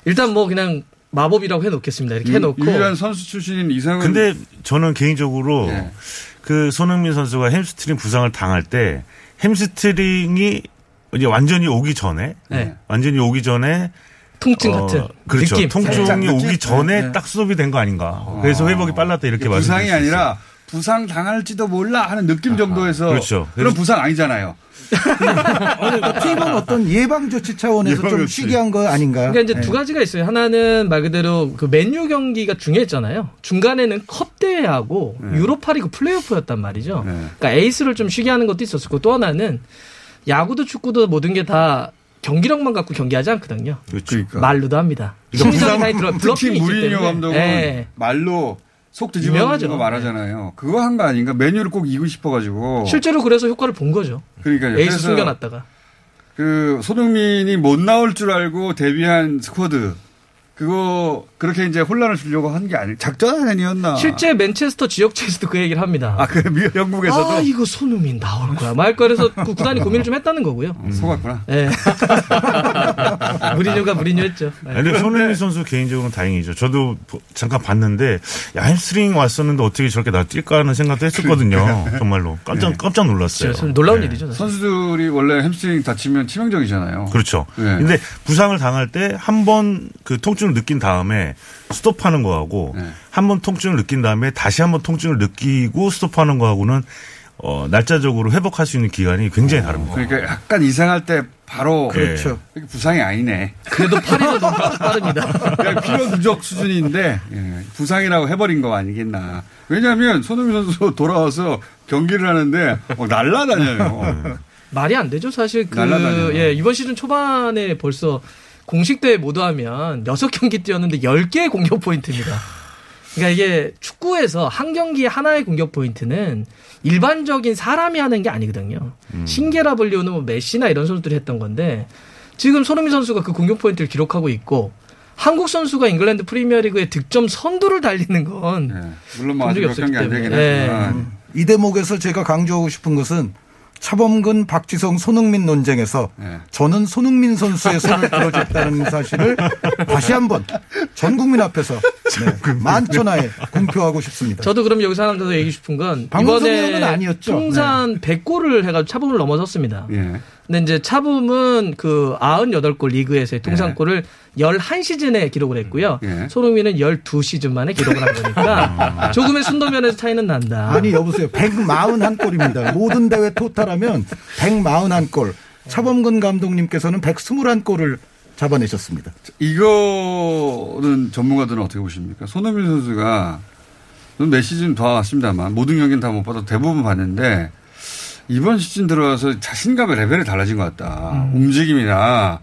일단 뭐 그냥 마법이라고 해놓겠습니다. 이렇게 해놓고 유일한 선수 출신인 이상훈 근데 저는 개인적으로 네. 그 손흥민 선수가 햄스트링 부상을 당할 때 햄스트링이 이제 완전히 오기 전에 네. 완전히 오기 전에 통증 같은 그렇죠. 느낌. 통증이? 오기 전에 네. 딱 스톱이 된 거 아닌가. 그래서 회복이 빨랐다 이렇게 말씀드릴 부상이. 아니라 부상 당할지도 몰라 하는 느낌 정도에서 그렇죠. 그런 부상 아니잖아요. 그러니까 팀은 어떤 예방 조치 차원에서 예방 좀. 쉬게 한 거 아닌가? 그러니까 이제 네. 두 가지가 있어요. 하나는 말 그대로 그 맨유 경기가 중요했잖아요. 중간에는 컵 대회하고 네. 유로파리그 플레이오프였단 말이죠. 그러니까 에이스를 좀 쉬게 하는 것도 있었고 또 하나는 야구도 축구도 모든 게 다 경기력만 갖고 경기하지 않거든요. 그러니까. 말로도 합니다. 그러니까 심리적인 사이 들어 bluffing이 있기 무리뉴 때문에. 감독은 예. 말로 속 뒤집어 유명하죠. 거 말하잖아요. 그거 한 거 아닌가? 맨유를 꼭 이기고 싶어가지고. 실제로 그래서 효과를 본 거죠. 그러니까요. 에이스 숨겨놨다가. 그 손흥민이 못 나올 줄 알고 데뷔한 스쿼드 그거 그렇게 이제 혼란을 주려고 한 게 아니 작전 아니었나? 실제 맨체스터 지역체에서도 그 얘기를 합니다. 아, 그 미- 영국에서도 아, 이거 손흥민 나올 거야. 말 거야. 그래서 그 구단이 고민을 좀 했다는 거고요. 속았구나. 예. [laughs] [laughs] 무리뉴가 무리뉴 했죠. 예. 아니, 근데 손흥민 선수 개인적으로는 다행이죠. 저도 보- 잠깐 봤는데 야 햄스트링 왔었는데 어떻게 저렇게 날뛸까 하는 생각도 했었거든요. [laughs] 정말로 깜짝 깜짝 놀랐어요. 진짜 놀라운 네. 일이죠. 사실. 선수들이 원래 햄스트링 다치면 치명적이잖아요. 그렇죠. 네. 근데 부상을 당할 때 한 번 그 통증을 느낀 다음에 스톱하는 거하고 네. 한번 통증을 느낀 다음에 다시 한 번 통증을 느끼고 스톱하는 거하고는 어, 날짜적으로 회복할 수 있는 기간이 굉장히 다릅니다. 그러니까 약간 이상할 때 바로 그렇죠. 이게 부상이 아니네. 그래도 팔이 더 [laughs] 빠릅니다. 피로 누적 수준인데 예, 부상이라고 해버린 거 아니겠나. 왜냐하면 손흥민 선수 돌아와서 경기를 하는데 어, 날라다녀요. 말이 안 되죠. 사실 그 날라다녀요. 예, 이번 시즌 초반에 벌써 공식 대회 모두 하면 6경기 뛰었는데 10개의 공격 포인트입니다. 그러니까 이게 축구에서 한 경기에 하나의 공격 포인트는 일반적인 사람이 하는 게 아니거든요. 신계라 불리우는 뭐 메시나 이런 선수들이 했던 건데 지금 손흥민 선수가 그 공격 포인트를 기록하고 있고 한국 선수가 잉글랜드 프리미어리그의 득점 선두를 달리는 건 물론 뭐 아직 본몇 경기 안 없었기 되긴 때문에. 하지만 이 대목에서 제가 강조하고 싶은 것은 차범근, 박지성, 손흥민 논쟁에서 네. 저는 손흥민 선수의 손을 [laughs] 들어줬다는 사실을 다시 한번 전 국민 앞에서 [laughs] 네, 만천하에 공표하고 싶습니다. 저도 그럼 여기서 하나 더 얘기 싶은 건 이번에 아니었죠. 네. 통산 100골을 해가지고 차범을 넘어섰습니다. 예. 근데 이제 차범은 그 98골 리그에서의 네. 통산골을 11시즌에 기록을 했고요. 예. 손흥민은 12시즌 만에 기록을 한 거니까 [laughs] 조금의 순도면에서 차이는 난다. 아니 여보세요. 141골입니다. 모든 대회 토탈하면 141골. 차범근 감독님께서는 121골을 잡아내셨습니다. 이거는 전문가들은 어떻게 보십니까? 손흥민 선수가 몇 시즌 더 왔습니다만 모든 경기는 다 못 봐도 대부분 봤는데 이번 시즌 들어와서 자신감의 레벨이 달라진 것 같다. 움직임이나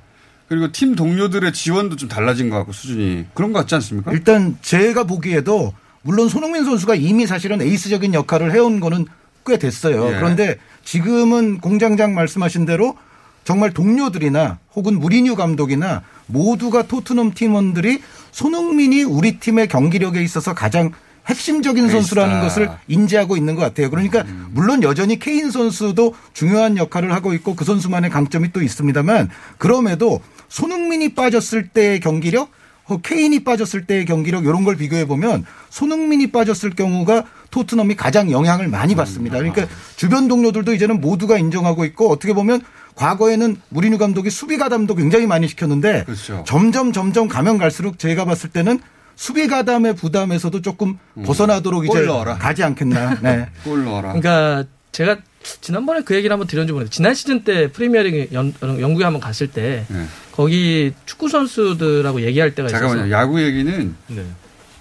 그리고 팀 동료들의 지원도 좀 달라진 것 같고 수준이 그런 것 같지 않습니까? 일단 제가 보기에도 물론 손흥민 선수가 이미 사실은 에이스적인 역할을 해온 거는 꽤 됐어요. 예. 그런데 지금은 공장장 말씀하신 대로 정말 동료들이나 혹은 무리뉴 감독이나 모두가 토트넘 팀원들이 손흥민이 우리 팀의 경기력에 있어서 가장 핵심적인 선수라는. 것을 인지하고 있는 것 같아요. 그러니까 물론 여전히 케인 선수도 중요한 역할을 하고 있고 그 선수만의 강점이 또 있습니다만 그럼에도 손흥민이 빠졌을 때의 경기력 어, 케인이 빠졌을 때의 경기력 이런 걸 비교해 보면 손흥민이 빠졌을 경우가 토트넘이 가장 영향을 많이 받습니다. 그러니까 주변 동료들도 이제는 모두가 인정하고 있고 어떻게 보면 과거에는 무리뉴 감독이 수비 가 담도 굉장히 많이 시켰는데 그렇죠. 점점 점점 가면 갈수록 제가 봤을 때는 수비 가담의 부담에서도 조금 벗어나도록 이제 골 넣어라. 가지 않겠나. 네. [laughs] 골 넣어라. 그러니까 제가 지난번에 그 얘기를 한번 드렸는지 모르겠는데 지난 시즌 때 프리미어리그 연- 영국에 한번 갔을 때 네. 거기 축구 선수들하고 얘기할 때가 있어서 잠깐만요. 야구 얘기는 네.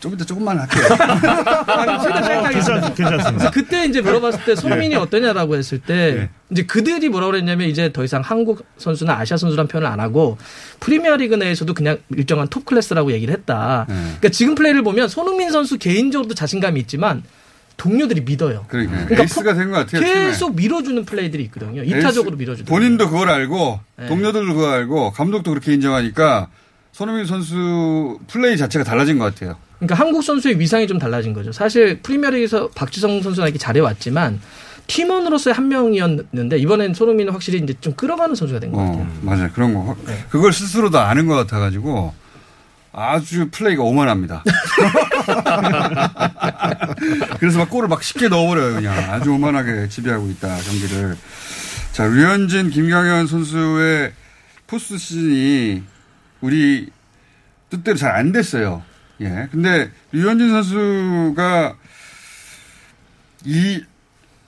좀 이따 조금만 할게요. [laughs] 괜찮- 그래서 그때 이제 물어봤을 때 손흥민이 어떠냐라고 했을 때 이제 그들이 뭐라고 그랬냐면 이제 더 이상 한국 선수나 아시아 선수란 표현을 안 하고 프리미어리그 내에서도 그냥 일정한 톱 클래스라고 얘기를 했다. 그러니까 지금 플레이를 보면 손흥민 선수 개인적으로도 자신감이 있지만 동료들이 믿어요. 그러니까, 그러니까 에이스가 된 것 같아요. 팀에. 계속 밀어주는 플레이들이 있거든요. 이타적으로 밀어주는. 본인도 그걸 알고 네. 동료들도 그걸 알고 감독도 그렇게 인정하니까 손흥민 선수 플레이 자체가 달라진 것 같아요. 그러니까 한국 선수의 위상이 좀 달라진 거죠. 사실 프리미어리그에서 박지성 선수가 이렇게 잘해왔지만 팀원으로서의 한 명이었는데 이번엔 손흥민은 확실히 이제 좀 끌어가는 선수가 된것 같아요. 어, 맞아요. 그런 거. 네. 그걸 스스로도 아는 것 같아가지고 아주 플레이가 오만합니다. [laughs] 그래서 막 골을 막 쉽게 넣어버려요, 그냥. 아주 오만하게 지배하고 있다, 경기를. 자, 류현진, 김강현 선수의 포스트 시즌이 우리 뜻대로 잘 안 됐어요. 예. 근데 류현진 선수가 이,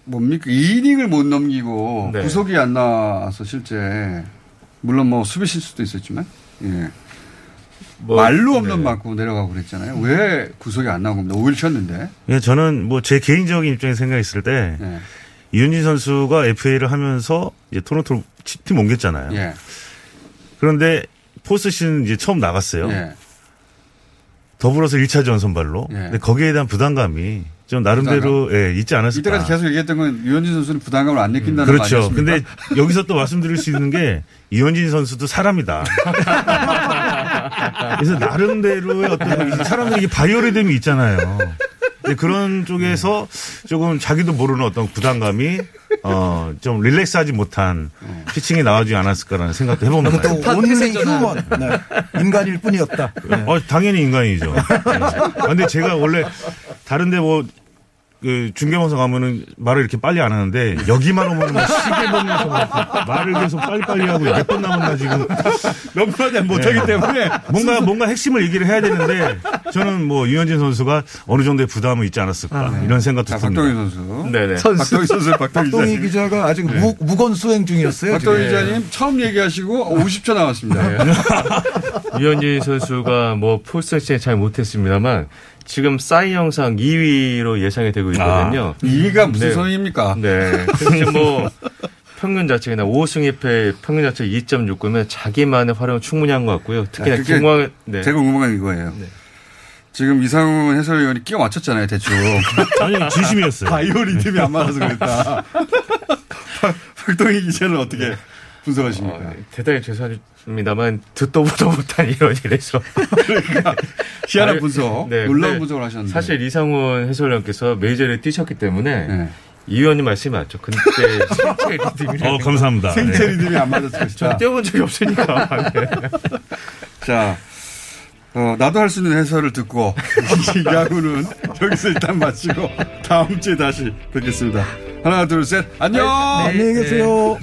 뭡니까? 2이닝을 못 넘기고 네. 구속이 안 나와서 실제 물론 뭐 수비 실수도 있었지만 예. 뭐, 말로 없는 맞고 내려가고 그랬잖아요. 왜 구속이 안 나온 겁니다. 5일 쳤는데. 예, 저는 뭐 제 개인적인 입장에 생각했을 때 네. 이윤진 선수가 FA를 하면서 이제 토론토로 팀 옮겼잖아요. 예. 그런데 포스트 시즌 이제 처음 나갔어요. 예. 더불어서 1차전 선발로. 예. 근데 거기에 대한 부담감이 좀 나름대로 예, 있지 않았을까. 이때까지 계속 얘기했던 건 유현진 선수는 부담감을 안 느낀다는 거 그렇죠. 아니었습니까? 근데 여기서 또 말씀드릴 수 있는 게 이현진 선수도 사람이다. [laughs] 그래서 나름대로의 어떤 사람들이 바이오리듬이 있잖아요. 근데 그런 쪽에서 조금 자기도 모르는 어떤 부담감이 어, 좀 릴렉스하지 못한 피칭이 나와주지 않았을까라는 생각도 해봅니다. 또 온리 휴먼 네. 인간일 뿐이었다. 어, 당연히 인간이죠. 네. 아, 근데 제가 원래 다른데 뭐, 그 중계방송 가면은 말을 이렇게 빨리 안 하는데 여기만 오면 뭐 시계 보면서 막 말을 계속 빨리빨리 하고 몇 번 남았나 지금 몇 마디 못하기 때문에 뭔가 뭔가 핵심을 얘기를 해야 되는데 저는 뭐 유현진 선수가 어느 정도의 부담은 있지 않았을까 이런 생각도 자, 듭니다. 박동희 선수. 네네. 박동희 선수, 박동희 박동희 기자님. 기자가 아직 무, 무건 수행 중이었어요. 박동희 지금. 기자님 처음 얘기하시고 50초 남았습니다. [laughs] 유현진 선수가 뭐 포스트에 잘 못했습니다만 지금 싸이 영상 2위로 예상이 되고 있거든요. 아, 2위가 무슨 네. 소용입니까? 네. 그래서 뭐 평균 자체가 5승 2패 평균 자체 2.69면 자기만의 활용을 충분히 한 것 같고요. 특히나 아, 김광 네. 제가 궁금한 게 이거예요. 지금 이상훈 해설위원이 끼워 맞췄잖아요, 대충. [laughs] 아니, 진심이었어요. 바이오 리듬이 안 맞아서 그랬다. [laughs] 박동희 기자는 어떻게 분석하십니까? 어, 대단히 죄송 합니다만 듣도 보도 못한 이런 일에서 그러니까 희한한 분석, 네, 놀라운 근데 분석을 하셨는데. 사실 이상훈 해설위원께서 메이저를 뛰셨기 때문에 이 의원님 말씀이 맞죠. 근데 [laughs] 생체 리듬이 어, 감사합니다. 생체 네. 리듬이 안 맞았을 것이다. 뛰어본 적이 없으니까. 네. [laughs] 자, 어, 나도 할 수 있는 해설을 듣고 이 [laughs] 야구는 여기서 일단 마치고 다음 주에 다시 뵙겠습니다. 하나, 둘, 셋. 안녕. 안녕히 계세요.